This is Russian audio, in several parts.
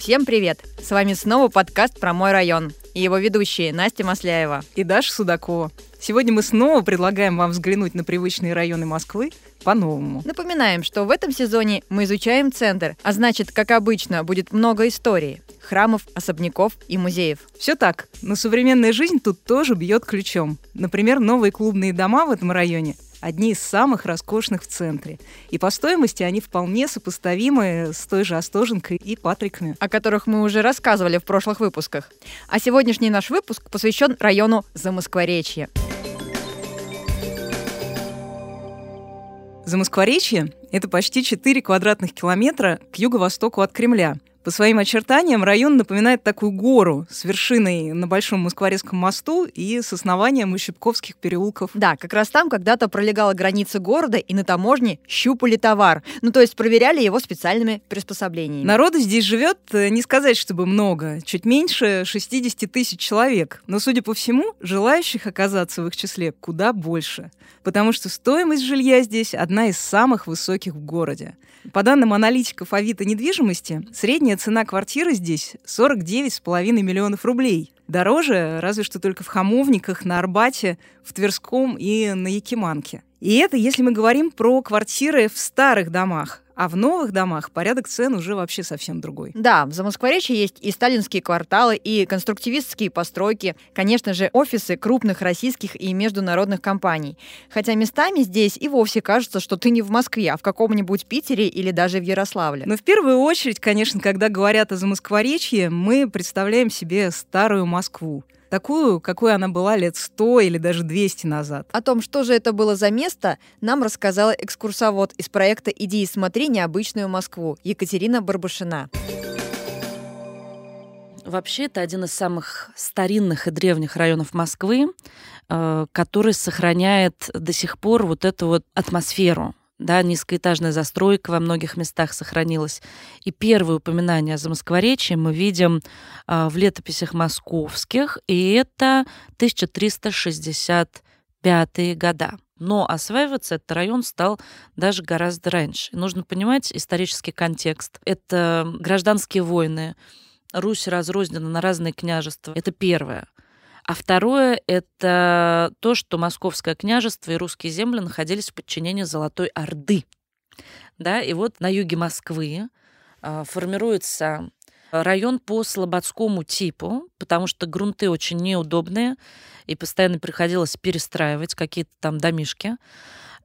Всем привет! С вами снова подкаст про мой район и его ведущие Настя Масляева и Даша Судакова. Сегодня мы снова предлагаем вам взглянуть на привычные районы Москвы по-новому. Напоминаем, что в этом сезоне мы изучаем центр, а значит, как обычно, будет много истории храмов, особняков и музеев. Все так, но современная жизнь тут тоже бьет ключом. Например, новые клубные дома в этом районе одни из самых роскошных в центре. И по стоимости они вполне сопоставимы с той же Остоженкой и Патриками. О которых мы уже рассказывали в прошлых выпусках. А сегодняшний наш выпуск посвящен району Замоскворечье. Замоскворечье – это почти 4 квадратных километра к юго-востоку от Кремля – по своим очертаниям район напоминает такую гору с вершиной на Большом Москворецком мосту и с основанием Ущепковских переулков. Да, как раз там когда-то пролегала граница города, и на таможне щупали товар. Ну, то есть проверяли его специальными приспособлениями. Народу здесь живет, э, не сказать, чтобы много, чуть меньше 60 тысяч человек. Но, судя по всему, желающих оказаться в их числе куда больше. Потому что стоимость жилья здесь одна из самых высоких в городе. По данным аналитиков Авито недвижимости, средняя цена квартиры здесь 49,5 миллионов рублей. Дороже разве что только в Хамовниках, на Арбате, в Тверском и на Якиманке. И это если мы говорим про квартиры в старых домах. А в новых домах порядок цен уже вообще совсем другой. Да, в Замоскворечье есть и сталинские кварталы, и конструктивистские постройки, конечно же, офисы крупных российских и международных компаний. Хотя местами здесь и вовсе кажется, что ты не в Москве, а в каком-нибудь Питере или даже в Ярославле. Но в первую очередь, конечно, когда говорят о Замоскворечье, мы представляем себе старую Москву такую, какой она была лет 100 или даже 200 назад. О том, что же это было за место, нам рассказала экскурсовод из проекта «Иди и смотри необычную Москву» Екатерина Барбушина. Вообще, это один из самых старинных и древних районов Москвы, э, который сохраняет до сих пор вот эту вот атмосферу да, низкоэтажная застройка во многих местах сохранилась. И первое упоминание о Замоскворечье мы видим а, в летописях московских, и это 1365 года. Но осваиваться этот район стал даже гораздо раньше. Нужно понимать исторический контекст. Это гражданские войны, Русь разрознена на разные княжества. Это первое. А второе — это то, что Московское княжество и русские земли находились в подчинении Золотой Орды. Да, и вот на юге Москвы а, формируется район по слободскому типу, потому что грунты очень неудобные, и постоянно приходилось перестраивать какие-то там домишки.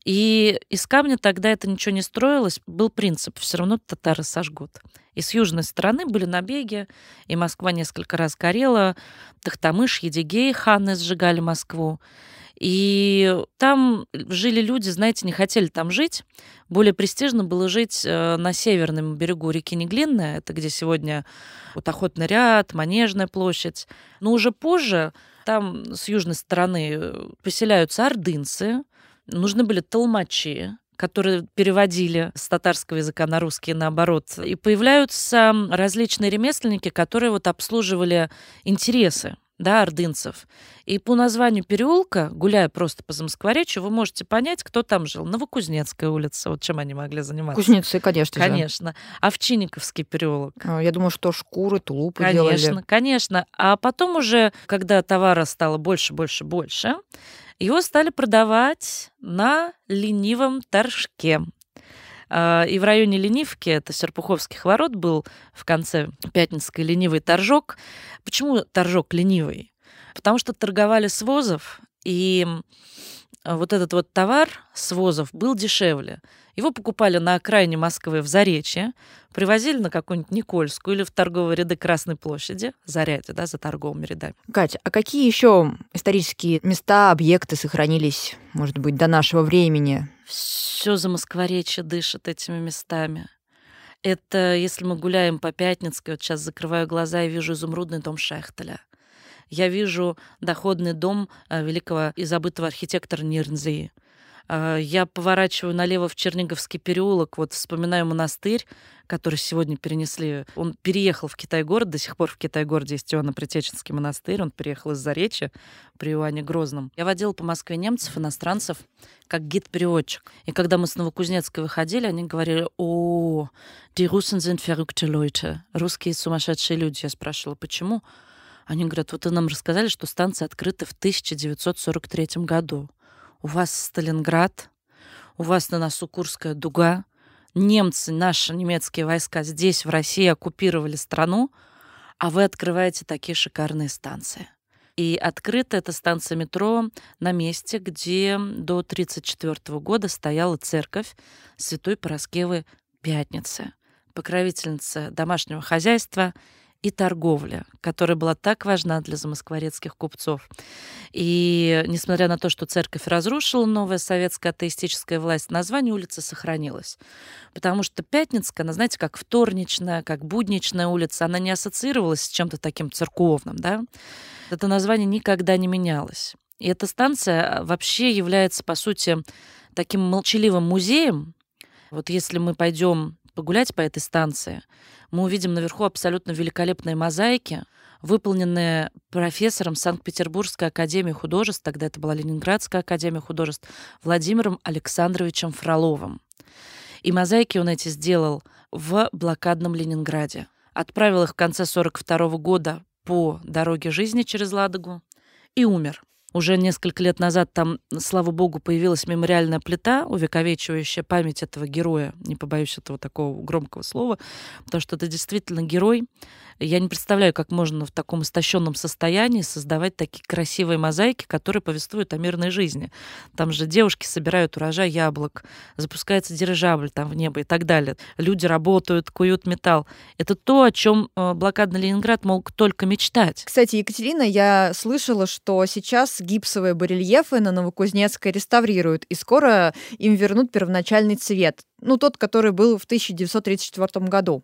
И из камня тогда это ничего не строилось. Был принцип, все равно татары сожгут. И с южной стороны были набеги, и Москва несколько раз горела. Тахтамыш, Едигей, ханы сжигали Москву. И там жили люди, знаете, не хотели там жить. Более престижно было жить э, на северном берегу реки Неглинная, это где сегодня вот охотный ряд, Манежная площадь. Но уже позже там с южной стороны э, поселяются ордынцы, нужны были толмачи, которые переводили с татарского языка на русский наоборот. И появляются различные ремесленники, которые вот обслуживали интересы да, ордынцев. И по названию переулка, гуляя просто по Замоскворечью, вы можете понять, кто там жил. Новокузнецкая улица, вот чем они могли заниматься. Кузнецы, конечно Конечно. Же. Овчинниковский переулок. А, я думаю, что шкуры, тулупы конечно, делали. Конечно, конечно. А потом уже, когда товара стало больше, больше, больше, его стали продавать на ленивом торжке. А, и в районе Ленивки, это Серпуховских ворот, был в конце Пятницкой ленивый торжок. Почему торжок ленивый? Потому что торговали с возов, и вот этот вот товар с возов был дешевле. Его покупали на окраине Москвы в Заречье, привозили на какую-нибудь Никольскую или в торговые ряды Красной площади, Зарядье, да, за торговыми рядами. Катя, а какие еще исторические места, объекты сохранились, может быть, до нашего времени? Все за Москворечье дышит этими местами. Это если мы гуляем по Пятницкой, вот сейчас закрываю глаза и вижу изумрудный дом Шехтеля. Я вижу доходный дом э, великого и забытого архитектора Нирнзии. А, я поворачиваю налево в Черниговский переулок, вот вспоминаю монастырь, который сегодня перенесли. Он переехал в Китай-город, до сих пор в Китай-городе есть Иоанно-Притеченский монастырь, он переехал из Заречья при Иоанне Грозном. Я водила по Москве немцев, иностранцев, как гид-переводчик. И когда мы с Новокузнецкой выходили, они говорили, о, die Russen sind verrückte Leute. Русские сумасшедшие люди. Я спрашивала, почему? Они говорят, вот вы нам рассказали, что станция открыта в 1943 году. У вас Сталинград, у вас на носу Курская дуга, немцы, наши немецкие войска здесь, в России, оккупировали страну, а вы открываете такие шикарные станции. И открыта эта станция метро на месте, где до 1934 года стояла церковь Святой Пороскевы Пятницы, покровительница домашнего хозяйства и торговля, которая была так важна для замоскворецких купцов. И несмотря на то, что церковь разрушила новая советская атеистическая власть, название улицы сохранилось. Потому что Пятницкая, она, знаете, как вторничная, как будничная улица, она не ассоциировалась с чем-то таким церковным, да? Это название никогда не менялось. И эта станция вообще является, по сути, таким молчаливым музеем. Вот если мы пойдем погулять по этой станции, мы увидим наверху абсолютно великолепные мозаики, выполненные профессором Санкт-Петербургской академии художеств, тогда это была Ленинградская академия художеств, Владимиром Александровичем Фроловым. И мозаики он эти сделал в блокадном Ленинграде. Отправил их в конце 1942 года по дороге жизни через Ладогу и умер. Уже несколько лет назад там, слава богу, появилась мемориальная плита, увековечивающая память этого героя. Не побоюсь этого такого громкого слова, потому что это действительно герой. Я не представляю, как можно в таком истощенном состоянии создавать такие красивые мозаики, которые повествуют о мирной жизни. Там же девушки собирают урожай яблок, запускается дирижабль там в небо и так далее. Люди работают, куют металл. Это то, о чем э, блокадный Ленинград мог только мечтать. Кстати, Екатерина, я слышала, что сейчас гипсовые барельефы на Новокузнецкой реставрируют, и скоро им вернут первоначальный цвет, ну, тот, который был в 1934 году.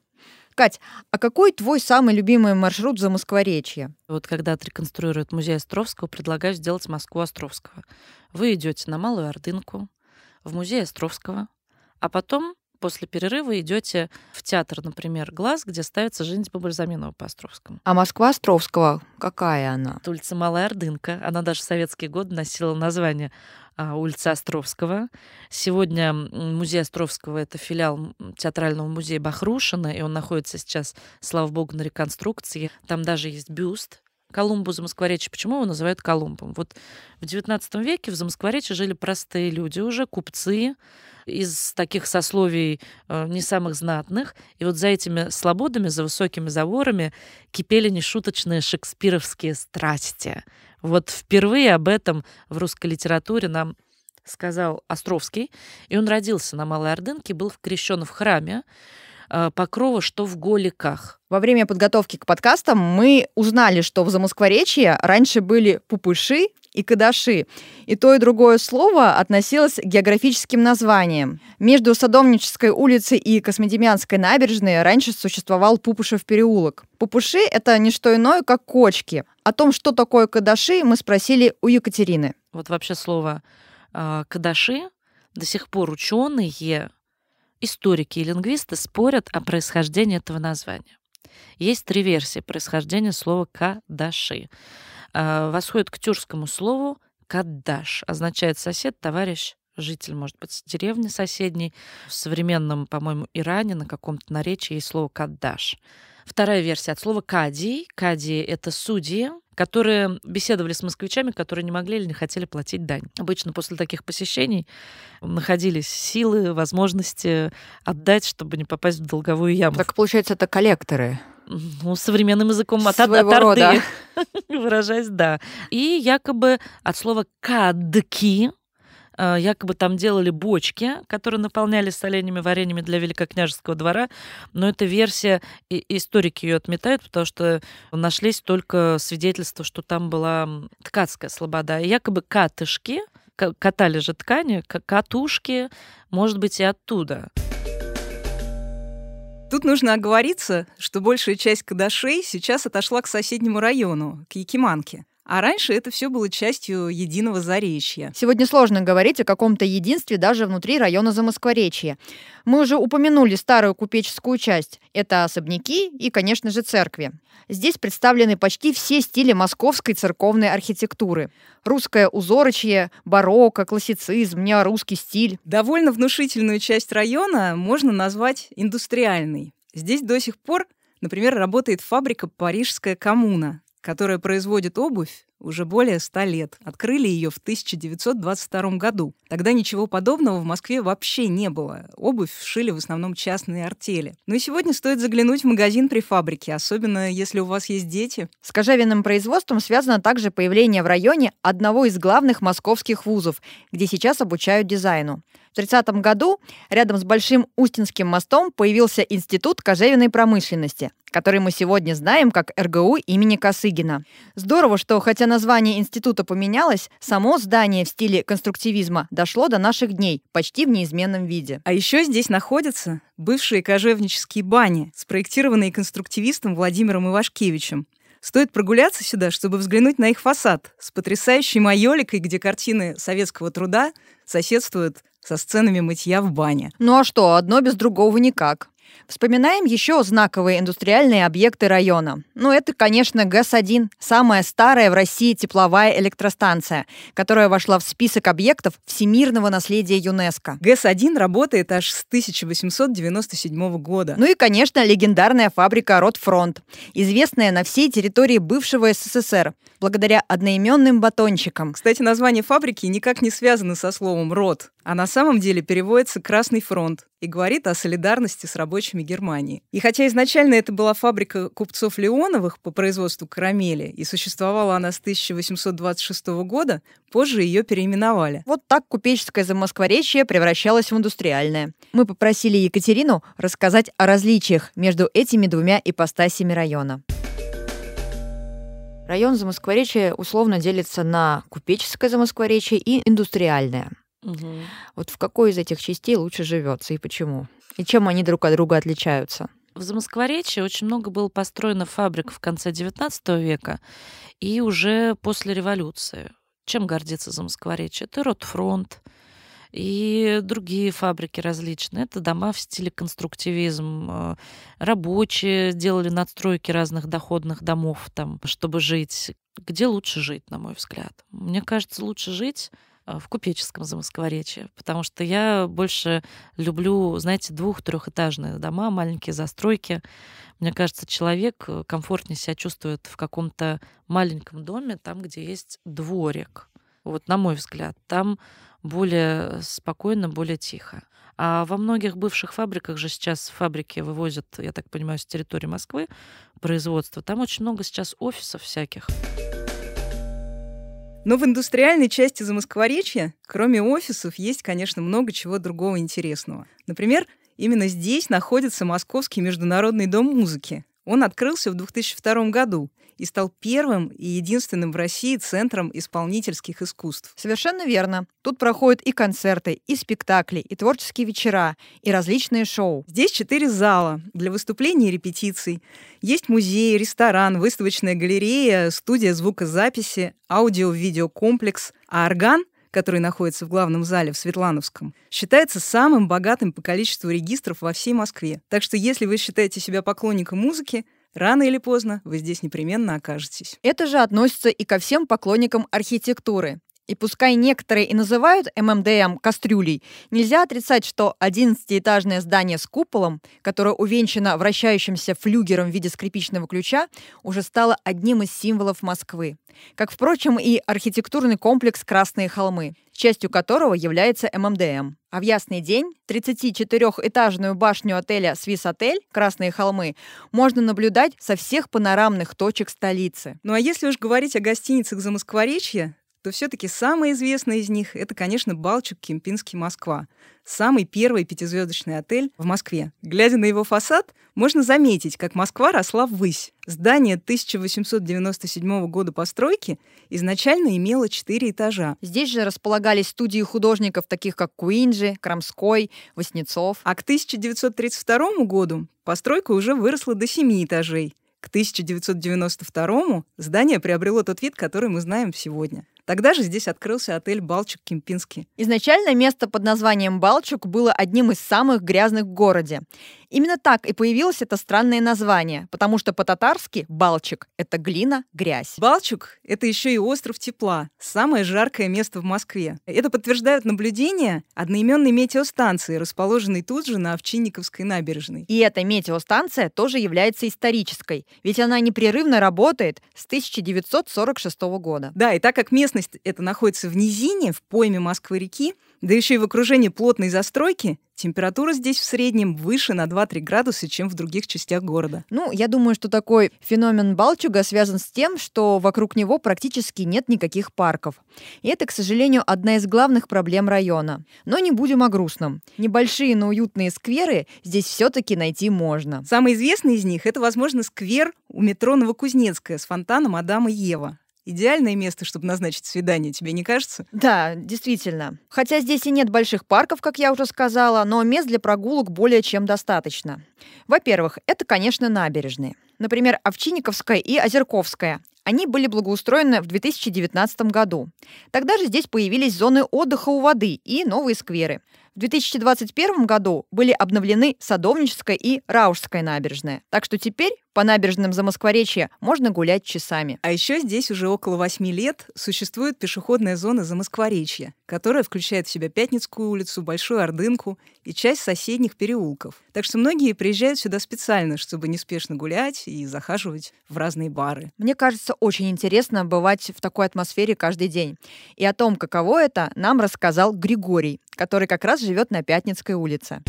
Кать, а какой твой самый любимый маршрут за Москворечье? Вот когда отреконструируют музей Островского, предлагаю сделать Москву Островского. Вы идете на Малую Ордынку, в музей Островского, а потом после перерыва идете в театр, например, «Глаз», где ставится «Женитьба Бальзаминова» по Островскому. А Москва Островского, какая она? Это улица Малая Ордынка. Она даже в советские годы носила название а, улица Островского. Сегодня музей Островского — это филиал театрального музея Бахрушина, и он находится сейчас, слава богу, на реконструкции. Там даже есть бюст Колумбу Замоскворечье. Почему его называют Колумбом? Вот в XIX веке в Замоскворечье жили простые люди уже, купцы, из таких сословий э, не самых знатных. И вот за этими слободами, за высокими заворами кипели нешуточные шекспировские страсти. Вот впервые об этом в русской литературе нам сказал Островский. И он родился на Малой Ордынке, был крещен в храме Покрова, что в Голиках. Во время подготовки к подкастам мы узнали, что в Замоскворечье раньше были пупыши и кадаши. И то, и другое слово относилось к географическим названиям. Между Садовнической улицей и Космодемьянской набережной раньше существовал Пупушев переулок. Пупуши — это не что иное, как кочки. О том, что такое кадаши, мы спросили у Екатерины. Вот вообще слово э, кадаши до сих пор ученые, историки и лингвисты спорят о происхождении этого названия. Есть три версии происхождения слова кадаши. А, восходит к тюркскому слову «каддаш», означает сосед, товарищ, житель, может быть, деревни соседней. В современном, по-моему, Иране на каком-то наречии есть слово «каддаш». Вторая версия от слова «кади». «Кади» — это судьи, которые беседовали с москвичами, которые не могли или не хотели платить дань. Обычно после таких посещений находились силы, возможности отдать, чтобы не попасть в долговую яму. Так получается, это коллекторы ну, современным языком от, от, орды, выражаясь, да. И якобы от слова «кадки», якобы там делали бочки, которые наполнялись соленьями, вареньями для великокняжеского двора, но эта версия, и историки ее отметают, потому что нашлись только свидетельства, что там была ткацкая слобода. И якобы катышки, катали же ткани, катушки, может быть, и оттуда. Тут нужно оговориться, что большая часть кадашей сейчас отошла к соседнему району, к Якиманке. А раньше это все было частью единого Заречья. Сегодня сложно говорить о каком-то единстве даже внутри района Замоскворечья. Мы уже упомянули старую купеческую часть. Это особняки и, конечно же, церкви. Здесь представлены почти все стили московской церковной архитектуры. Русское узорочье, барокко, классицизм, неорусский стиль. Довольно внушительную часть района можно назвать индустриальной. Здесь до сих пор, например, работает фабрика «Парижская коммуна», которая производит обувь уже более ста лет. Открыли ее в 1922 году. Тогда ничего подобного в Москве вообще не было. Обувь шили в основном частные артели. Но и сегодня стоит заглянуть в магазин при фабрике, особенно если у вас есть дети. С кожевенным производством связано также появление в районе одного из главных московских вузов, где сейчас обучают дизайну. В 30 году рядом с Большим Устинским мостом появился Институт кожевенной промышленности, который мы сегодня знаем как РГУ имени Косыгина. Здорово, что хотя название института поменялось, само здание в стиле конструктивизма дошло до наших дней почти в неизменном виде. А еще здесь находятся бывшие кожевнические бани, спроектированные конструктивистом Владимиром Ивашкевичем. Стоит прогуляться сюда, чтобы взглянуть на их фасад с потрясающей майоликой, где картины советского труда соседствуют со сценами мытья в бане. Ну а что, одно без другого никак. Вспоминаем еще знаковые индустриальные объекты района. Ну, это, конечно, ГЭС-1, самая старая в России тепловая электростанция, которая вошла в список объектов всемирного наследия ЮНЕСКо. ГЭС-1 работает аж с 1897 года. Ну и, конечно, легендарная фабрика «Ротфронт», известная на всей территории бывшего СССР, благодаря одноименным батончикам. Кстати, название фабрики никак не связано со словом «рот», а на самом деле переводится «Красный фронт» и говорит о солидарности с рабочими Германии. И хотя изначально это была фабрика купцов Леоновых по производству карамели, и существовала она с 1826 года, позже ее переименовали. Вот так купеческое замоскворечье превращалось в индустриальное. Мы попросили Екатерину рассказать о различиях между этими двумя ипостасями района. Район Замоскворечья условно делится на купеческое Замоскворечье и индустриальное. Угу. Вот в какой из этих частей лучше живется и почему? И чем они друг от друга отличаются? В Замоскворечье очень много было построено фабрик в конце XIX века и уже после революции. Чем гордится Замоскворечье? Это Ротфронт, и другие фабрики различные. Это дома в стиле конструктивизм. Э, рабочие делали надстройки разных доходных домов, там, чтобы жить. Где лучше жить, на мой взгляд? Мне кажется, лучше жить в купеческом Замоскворечье, потому что я больше люблю, знаете, двух-трехэтажные дома, маленькие застройки. Мне кажется, человек э, комфортнее себя чувствует в каком-то маленьком доме, там, где есть дворик. Вот, на мой взгляд, там более спокойно, более тихо. А во многих бывших фабриках же сейчас фабрики вывозят, я так понимаю, с территории Москвы производство. Там очень много сейчас офисов всяких. Но в индустриальной части Замоскворечья, кроме офисов, есть, конечно, много чего другого интересного. Например, именно здесь находится Московский международный дом музыки. Он открылся в 2002 году и стал первым и единственным в России центром исполнительских искусств. Совершенно верно. Тут проходят и концерты, и спектакли, и творческие вечера, и различные шоу. Здесь четыре зала для выступлений и репетиций. Есть музей, ресторан, выставочная галерея, студия звукозаписи, аудио-видеокомплекс, а орган который находится в главном зале в Светлановском, считается самым богатым по количеству регистров во всей Москве. Так что если вы считаете себя поклонником музыки, Рано или поздно вы здесь непременно окажетесь. Это же относится и ко всем поклонникам архитектуры. И пускай некоторые и называют ММДМ кастрюлей, нельзя отрицать, что 11-этажное здание с куполом, которое увенчано вращающимся флюгером в виде скрипичного ключа, уже стало одним из символов Москвы. Как, впрочем, и архитектурный комплекс «Красные холмы», частью которого является ММДМ. А в ясный день 34-этажную башню отеля «Свис Отель» «Красные холмы» можно наблюдать со всех панорамных точек столицы. Ну а если уж говорить о гостиницах за Москворечье, то все-таки самая известная из них — это, конечно, Балчук Кемпинский Москва. Самый первый пятизвездочный отель в Москве. Глядя на его фасад, можно заметить, как Москва росла ввысь. Здание 1897 года постройки изначально имело четыре этажа. Здесь же располагались студии художников, таких как Куинджи, Крамской, Васнецов. А к 1932 году постройка уже выросла до семи этажей К 1992 здание приобрело тот вид, который мы знаем сегодня. Тогда же здесь открылся отель «Балчук-Кемпинский». Изначально место под названием Балчук было одним из самых грязных в городе. Именно так и появилось это странное название, потому что по-татарски «Балчик» — это глина, грязь. Балчук — это еще и остров тепла, самое жаркое место в Москве. Это подтверждают наблюдения одноименной метеостанции, расположенной тут же на Овчинниковской набережной. И эта метеостанция тоже является исторической, ведь она непрерывно работает с 1946 года. Да, и так как местность эта находится в низине, в пойме Москвы-реки, да еще и в окружении плотной застройки, температура здесь в среднем выше на 2-3 градуса, чем в других частях города. Ну, я думаю, что такой феномен Балчуга связан с тем, что вокруг него практически нет никаких парков. И это, к сожалению, одна из главных проблем района. Но не будем о грустном. Небольшие, но уютные скверы здесь все-таки найти можно. Самый известный из них — это, возможно, сквер у метро Новокузнецкая с фонтаном Адама и Ева. Идеальное место, чтобы назначить свидание, тебе не кажется? Да, действительно. Хотя здесь и нет больших парков, как я уже сказала, но мест для прогулок более чем достаточно. Во-первых, это, конечно, набережные. Например, Овчинниковская и Озерковская. Они были благоустроены в 2019 году. Тогда же здесь появились зоны отдыха у воды и новые скверы. В 2021 году были обновлены Садовническая и Раушская набережная. Так что теперь по набережным Замоскворечья можно гулять часами. А еще здесь уже около восьми лет существует пешеходная зона Замоскворечья, которая включает в себя Пятницкую улицу, Большую Ордынку и часть соседних переулков. Так что многие приезжают сюда специально, чтобы неспешно гулять и захаживать в разные бары. Мне кажется, очень интересно бывать в такой атмосфере каждый день. И о том, каково это, нам рассказал Григорий, который как раз живет на Пятницкой улице.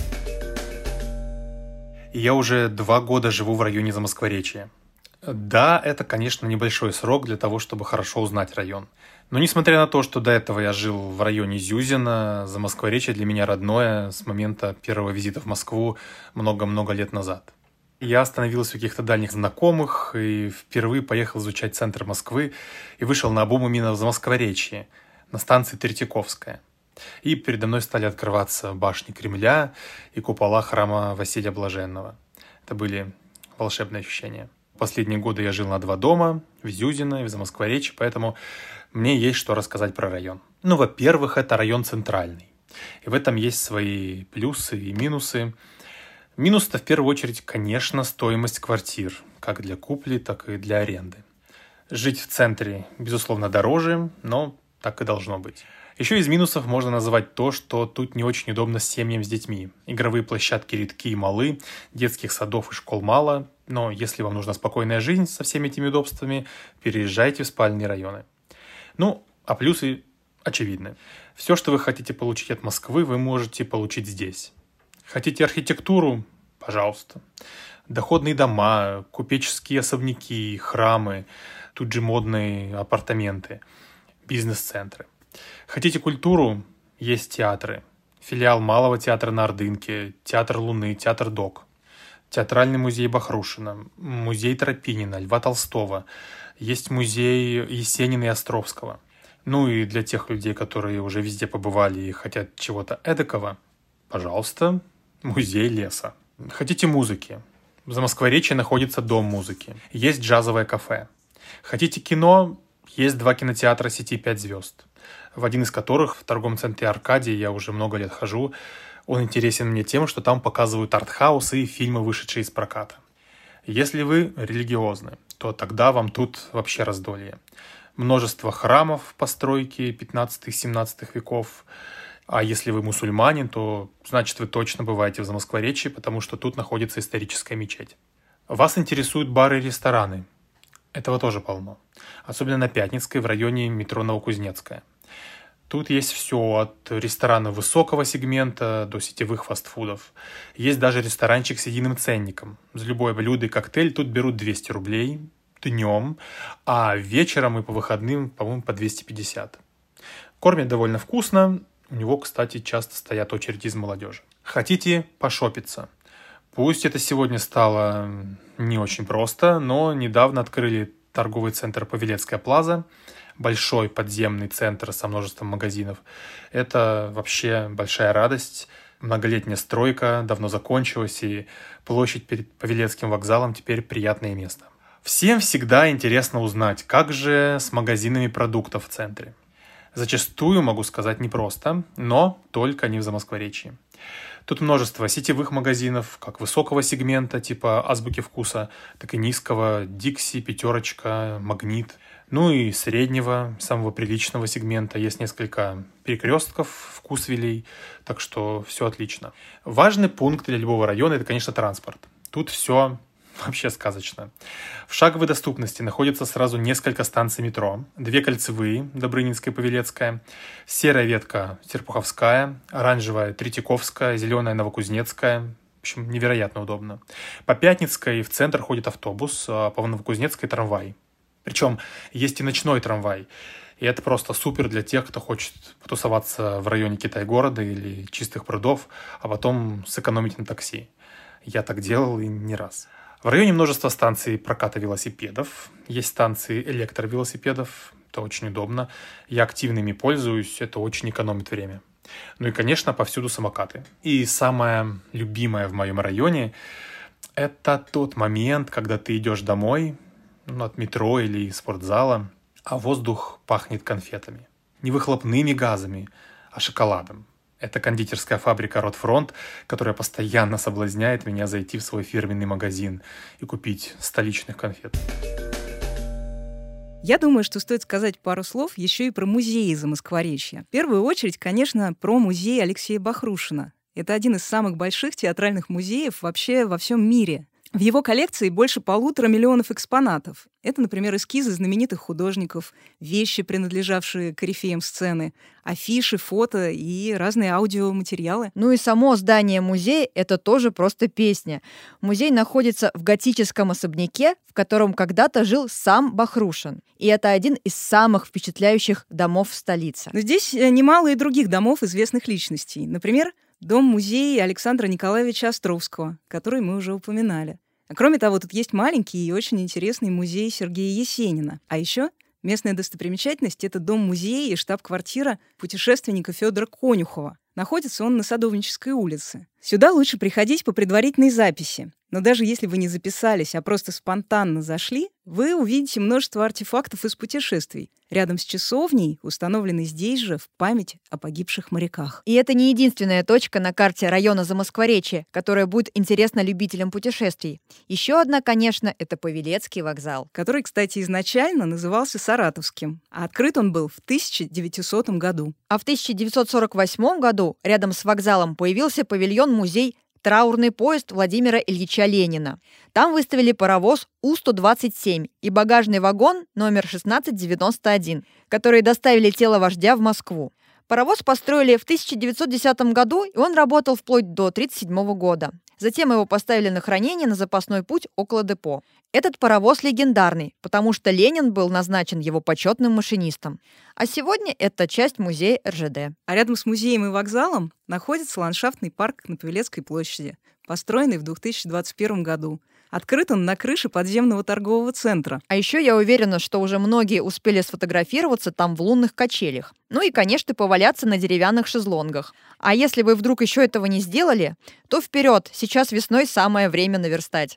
Я уже два года живу в районе Замоскворечья. Да, это, конечно, небольшой срок для того, чтобы хорошо узнать район. Но несмотря на то, что до этого я жил в районе Зюзина, Замоскворечье для меня родное с момента первого визита в Москву много-много лет назад. Я остановился у каких-то дальних знакомых и впервые поехал изучать центр Москвы и вышел на обум именно в Замоскворечье, на станции Третьяковская – и передо мной стали открываться башни Кремля и купола храма Василия Блаженного. Это были волшебные ощущения. Последние годы я жил на два дома, в Зюзино и в Замоскворечье, поэтому мне есть что рассказать про район. Ну, во-первых, это район центральный. И в этом есть свои плюсы и минусы. Минус-то в первую очередь, конечно, стоимость квартир, как для купли, так и для аренды. Жить в центре, безусловно, дороже, но так и должно быть. Еще из минусов можно назвать то, что тут не очень удобно с семьями с детьми. Игровые площадки редки и малы, детских садов и школ мало, но если вам нужна спокойная жизнь со всеми этими удобствами, переезжайте в спальные районы. Ну, а плюсы очевидны. Все, что вы хотите получить от Москвы, вы можете получить здесь. Хотите архитектуру? Пожалуйста. Доходные дома, купеческие особняки, храмы, тут же модные апартаменты, бизнес-центры. Хотите культуру? Есть театры. Филиал Малого театра на Ордынке, Театр Луны, Театр Док. Театральный музей Бахрушина, музей Тропинина, Льва Толстого. Есть музей Есенина и Островского. Ну и для тех людей, которые уже везде побывали и хотят чего-то эдакого, пожалуйста, музей леса. Хотите музыки? В Замоскворечье находится Дом музыки. Есть джазовое кафе. Хотите кино? Есть два кинотеатра сети «Пять звезд» в один из которых в торговом центре Аркадии я уже много лет хожу. Он интересен мне тем, что там показывают артхаус и фильмы, вышедшие из проката. Если вы религиозны, то тогда вам тут вообще раздолье. Множество храмов в постройке 15-17 веков. А если вы мусульманин, то значит вы точно бываете в Замоскворечье, потому что тут находится историческая мечеть. Вас интересуют бары и рестораны. Этого тоже полно. Особенно на Пятницкой в районе метро Новокузнецкая. Тут есть все от ресторана высокого сегмента до сетевых фастфудов. Есть даже ресторанчик с единым ценником. За любое блюдо и коктейль тут берут 200 рублей днем, а вечером и по выходным, по-моему, по 250. Кормят довольно вкусно. У него, кстати, часто стоят очереди из молодежи. Хотите пошопиться? Пусть это сегодня стало не очень просто, но недавно открыли торговый центр Павелецкая Плаза – большой подземный центр со множеством магазинов. Это вообще большая радость. Многолетняя стройка давно закончилась, и площадь перед Павелецким вокзалом теперь приятное место. Всем всегда интересно узнать, как же с магазинами продуктов в центре. Зачастую, могу сказать, непросто, но только не в Замоскворечье. Тут множество сетевых магазинов, как высокого сегмента, типа Азбуки Вкуса, так и низкого, Дикси, Пятерочка, Магнит. Ну и среднего, самого приличного сегмента. Есть несколько перекрестков, вкусвелей, так что все отлично. Важный пункт для любого района – это, конечно, транспорт. Тут все Вообще сказочно. В шаговой доступности находится сразу несколько станций метро. Две кольцевые, Добрынинская и Павелецкая, серая ветка Серпуховская, оранжевая Третьяковская, зеленая Новокузнецкая. В общем, невероятно удобно. По Пятницкой в центр ходит автобус, а по Новокузнецкой трамвай. Причем есть и ночной трамвай. И это просто супер для тех, кто хочет потусоваться в районе Китай-города или чистых прудов, а потом сэкономить на такси. Я так делал и не раз. В районе множество станций проката велосипедов. Есть станции электровелосипедов. Это очень удобно. Я активно ими пользуюсь. Это очень экономит время. Ну и, конечно, повсюду самокаты. И самое любимое в моем районе – это тот момент, когда ты идешь домой ну, от метро или спортзала, а воздух пахнет конфетами. Не выхлопными газами, а шоколадом. Это кондитерская фабрика Ротфронт, которая постоянно соблазняет меня зайти в свой фирменный магазин и купить столичных конфет. Я думаю, что стоит сказать пару слов еще и про музеи Замоскворечья. В первую очередь, конечно, про музей Алексея Бахрушина. Это один из самых больших театральных музеев вообще во всем мире. В его коллекции больше полутора миллионов экспонатов. Это, например, эскизы знаменитых художников, вещи, принадлежавшие корифеям сцены, афиши, фото и разные аудиоматериалы. Ну и само здание музея — это тоже просто песня. Музей находится в готическом особняке, в котором когда-то жил сам Бахрушин. И это один из самых впечатляющих домов в столице. Но здесь э, немало и других домов известных личностей. Например, дом-музей Александра Николаевича Островского, который мы уже упоминали. А кроме того, тут есть маленький и очень интересный музей Сергея Есенина. А еще местная достопримечательность — это дом-музей и штаб-квартира путешественника Федора Конюхова. Находится он на Садовнической улице. Сюда лучше приходить по предварительной записи. Но даже если вы не записались, а просто спонтанно зашли, вы увидите множество артефактов из путешествий, рядом с часовней, установленной здесь же в память о погибших моряках. И это не единственная точка на карте района Замоскворечья, которая будет интересна любителям путешествий. Еще одна, конечно, это Павелецкий вокзал. Который, кстати, изначально назывался Саратовским, а открыт он был в 1900 году. А в 1948 году рядом с вокзалом появился павильон-музей траурный поезд Владимира Ильича Ленина. Там выставили паровоз У-127 и багажный вагон номер 1691, которые доставили тело вождя в Москву. Паровоз построили в 1910 году, и он работал вплоть до 1937 года. Затем его поставили на хранение на запасной путь около депо. Этот паровоз легендарный, потому что Ленин был назначен его почетным машинистом. А сегодня это часть музея РЖД. А рядом с музеем и вокзалом находится ландшафтный парк на Павелецкой площади, построенный в 2021 году. Открыт он на крыше подземного торгового центра. А еще я уверена, что уже многие успели сфотографироваться там в лунных качелях. Ну и, конечно, поваляться на деревянных шезлонгах. А если вы вдруг еще этого не сделали, то вперед, сейчас весной самое время наверстать.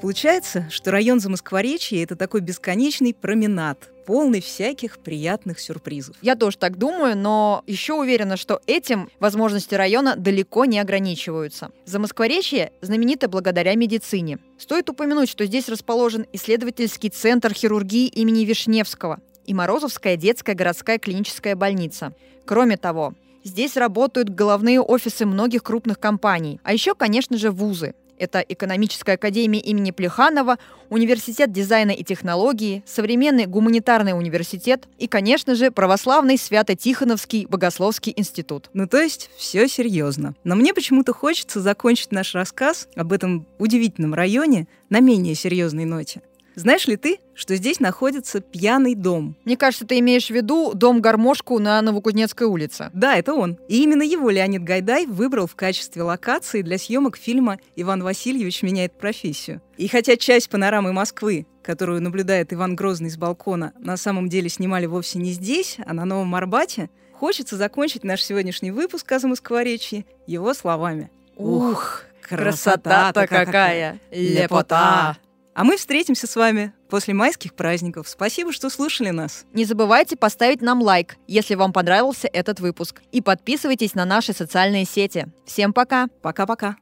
Получается, что район Замоскворечья — это такой бесконечный променад, полный всяких приятных сюрпризов. Я тоже так думаю, но еще уверена, что этим возможности района далеко не ограничиваются. Замоскворечье знаменито благодаря медицине. Стоит упомянуть, что здесь расположен исследовательский центр хирургии имени Вишневского и Морозовская детская городская клиническая больница. Кроме того, Здесь работают головные офисы многих крупных компаний. А еще, конечно же, вузы. Это Экономическая академия имени Плеханова, Университет дизайна и технологии, Современный гуманитарный университет и, конечно же, Православный Свято-Тихоновский Богословский институт. Ну, то есть все серьезно. Но мне почему-то хочется закончить наш рассказ об этом удивительном районе на менее серьезной ноте. Знаешь ли ты, что здесь находится пьяный дом? Мне кажется, ты имеешь в виду дом-гармошку на Новокузнецкой улице. Да, это он. И именно его Леонид Гайдай выбрал в качестве локации для съемок фильма «Иван Васильевич меняет профессию». И хотя часть панорамы Москвы, которую наблюдает Иван Грозный с балкона, на самом деле снимали вовсе не здесь, а на Новом Арбате, хочется закончить наш сегодняшний выпуск о Замоскворечье его словами. Ух, Красота-то какая! Лепота! А мы встретимся с вами после майских праздников. Спасибо, что слушали нас. Не забывайте поставить нам лайк, если вам понравился этот выпуск. И подписывайтесь на наши социальные сети. Всем пока! Пока-пока!